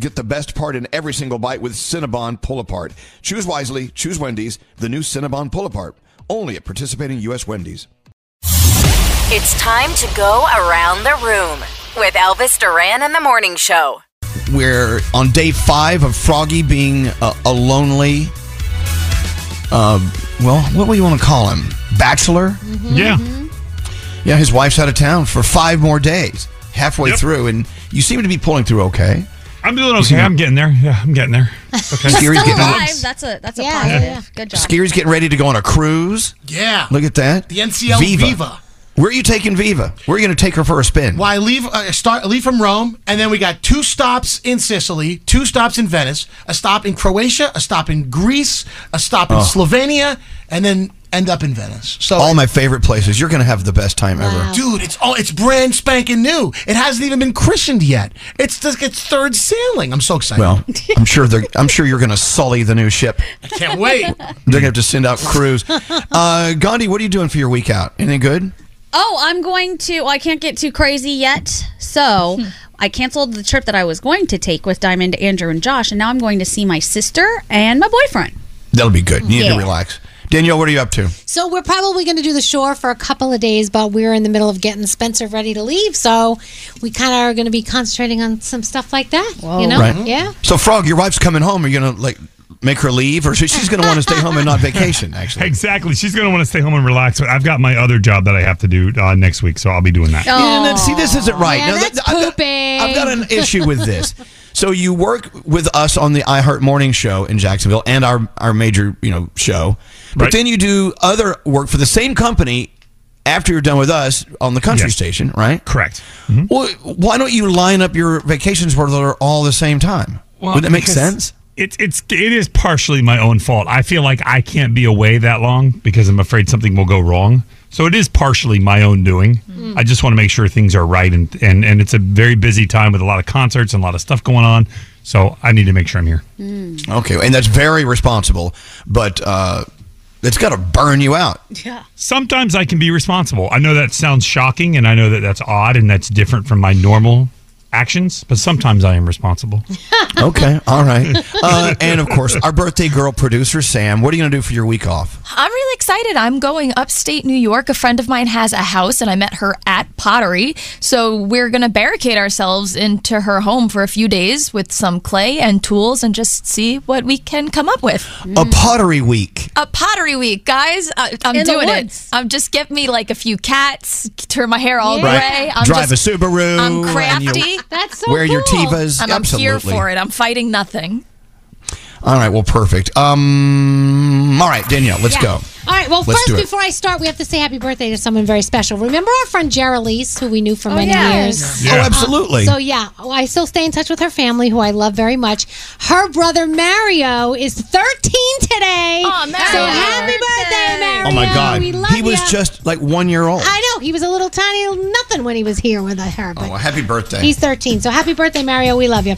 Get the best part in every single bite with Cinnabon Pull Apart. Choose wisely. Choose Wendy's. The new Cinnabon Pull Apart. Only at participating U.S. Wendy's. It's time to go around the room with Elvis Duran and the Morning Show. We're on day five of Froggy being a, a lonely, uh, well, what do you want to call him? Bachelor? Yeah. Yeah, his wife's out of town for five more days, halfway Yep. through, and you seem to be pulling through okay. I'm doing okay. I'm getting there. Yeah, I'm getting there. Okay. Skeery's Still getting, alive. That's a that's a Yeah, positive. yeah. Good job. Skeery's getting ready to go on a cruise. Yeah. Look at that. The NCL Viva. Viva. Where are you taking Viva? Where are you going to take her for a spin? Well, I leave. uh, I start. Leave from Rome, and then we got two stops in Sicily, two stops in Venice, a stop in Croatia, a stop in Greece, a stop in Slovenia, and then end up in Venice. So. All my favorite places. You're going to have the best time ever. dude, it's all it's brand spanking new. It hasn't even been christened yet. It's just its third sailing. I'm so excited. Well, I'm sure they're. I'm sure you're going to sully the new ship. I can't wait. They're going to have to send out crews. Uh, Gandhi, what are you doing for your week out? Anything good? Oh, I'm going to. Well, I can't get too crazy yet, so I canceled the trip that I was going to take with Diamond, Andrew, and Josh, and now I'm going to see my sister and my boyfriend. That'll be good. You need to relax. Danielle, what are you up to? So we're probably going to do the shore for a couple of days, but we're in the middle of getting Spencer ready to leave, so we kind of are going to be concentrating on some stuff like that. You know? Right. Yeah. So, Frog, your wife's coming home. Are you going to like make her leave, or she's going to want to stay home and not vacation? Actually, Exactly. She's going to want to stay home and relax. But I've got my other job that I have to do uh, next week, so I'll be doing that. Yeah, see, this isn't right. Yeah, Now, that's I've got- pooping. I've got an issue with this. So you work with us on the iHeart Morning Show in Jacksonville and our our major you know show, but Right. then you do other work for the same company after you're done with us on the country Yes. station, right? Correct. Well, why don't you line up your vacations where they're all the same time? Would that make sense? It's it's it is partially my own fault. I feel like I can't be away that long because I'm afraid something will go wrong. So it is partially my own doing. I just want to make sure things are right and, and and it's a very busy time with a lot of concerts and a lot of stuff going on. So I need to make sure I'm here. Okay, and that's very responsible, but uh, it's got to burn you out. Yeah. Sometimes I can be responsible. I know that sounds shocking and I know that that's odd and that's different from my normal actions, but sometimes I am responsible. Okay, all right. Uh, and of course, our birthday girl producer, Sam. What are you going to do for your week off? I'm really excited. I'm going upstate New York. A friend of mine has a house, and I met her at Pottery. So we're going to barricade ourselves into her home for a few days with some clay and tools and just see what we can come up with. A pottery week. A pottery week, guys. I, I'm In doing it. woods. Um, just give me like a few cats, turn my hair all Yeah. gray. I'm Drive just, a Subaru. I'm and you crafty. That's so Wear your cool. Tevas. and I'm here for it. I'm fighting nothing. All right, well, perfect. Um, all right, Danielle, let's Yeah. go. All right. Well, Let's first, before I start, we have to say happy birthday to someone very special. Remember our friend Geraldise, who we knew for oh, many yeah. years? Oh, absolutely. So yeah, oh, I still stay in touch with her family, who I love very much. Her brother Mario is 13 today. Aw, Mario. So happy birthday, Mario! oh my God, we love he was ya. just like one year old. I know he was a little tiny little nothing when he was here with her, but oh, well, happy birthday. he's 13. So happy birthday, Mario! We love you.